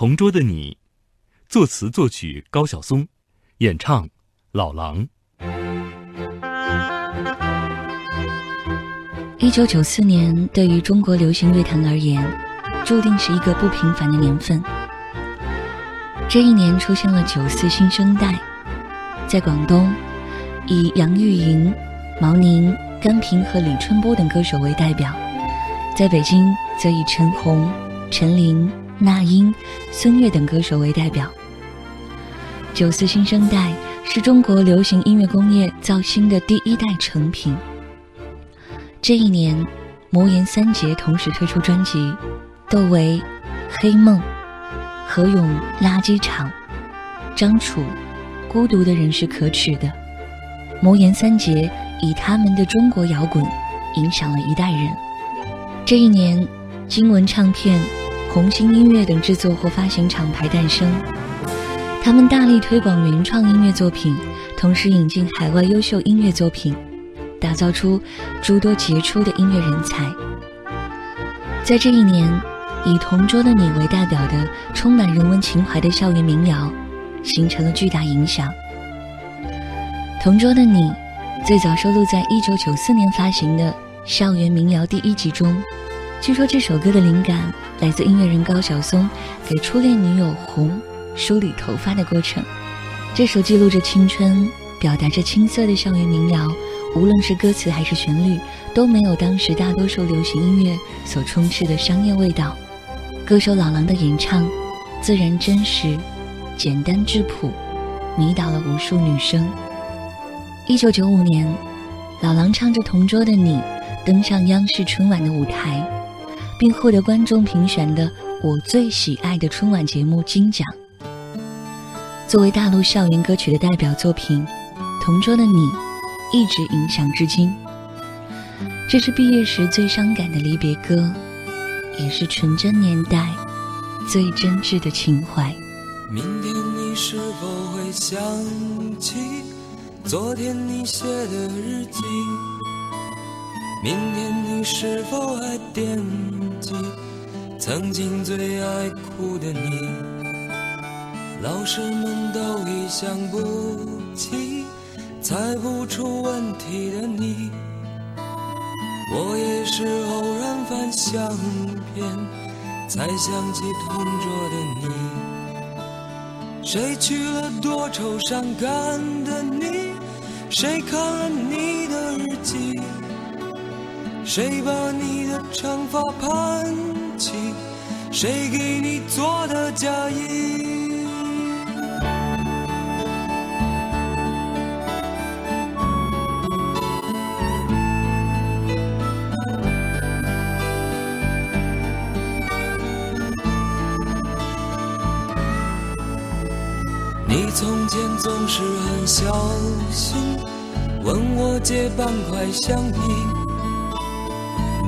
同桌的你，作词作曲高晓松，演唱老狼。一九九四年对于中国流行乐坛而言，注定是一个不平凡的年份。这一年出现了九四新生代，在广东，以杨钰莹、毛宁、甘萍和李春波等歌手为代表；在北京，则以陈红、陈琳。那英、孙悦等歌手为代表。九四新生代是中国流行音乐工业造星的第一代成品。这一年，魔岩三杰同时推出专辑，《窦唯》《黑梦》，何勇《垃圾场》，张楚《孤独的人是可耻的》。魔岩三杰以他们的中国摇滚影响了一代人。这一年，金文唱片。红星音乐等制作或发行厂牌诞生，他们大力推广原创音乐作品，同时引进海外优秀音乐作品，打造出诸多杰出的音乐人才。在这一年，以《同桌的你》为代表的充满人文情怀的校园民谣，形成了巨大影响。《同桌的你》最早收录在1994年发行的《校园民谣》第一集中。据说这首歌的灵感来自音乐人高晓松给初恋女友红梳理头发的过程。这首记录着青春、表达着青涩的校园民谣，无论是歌词还是旋律，都没有当时大多数流行音乐所充斥的商业味道。歌手老狼的演唱，自然真实、简单质朴，迷倒了无数女生。一九九五年，老狼唱着《同桌的你》，登上央视春晚的舞台。并获得观众评选的我最喜爱的春晚节目金奖。作为大陆校园歌曲的代表作品，《同桌的你》一直影响至今。这是毕业时最伤感的离别歌，也是纯真年代最真挚的情怀。明天你是否会想起昨天你写的日记？明天你是否还惦记曾经最爱哭的你？老师们都已想不起猜不出问题的你。我也是偶然翻相片才想起同桌的你。谁去了多愁善感的你？谁看了你的日记？谁把你的长发盘起？谁给你做的嫁衣？你从前总是很小心，问我借半块橡皮。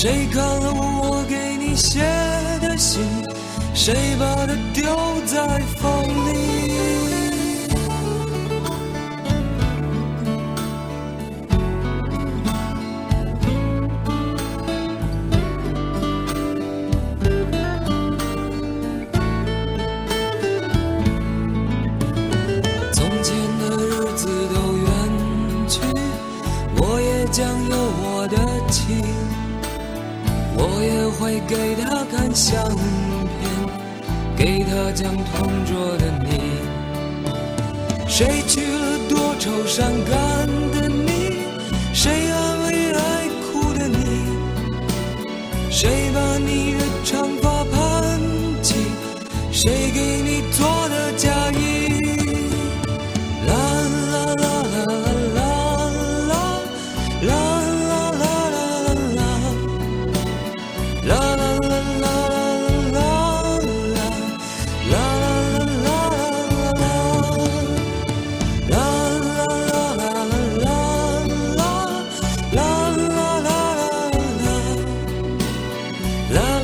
谁看了我给你写的信谁把它丢在风里？从前的日子都远去我也将有我的妻我也会给他看相片，给他讲同桌的你。谁去了多愁善感的 Love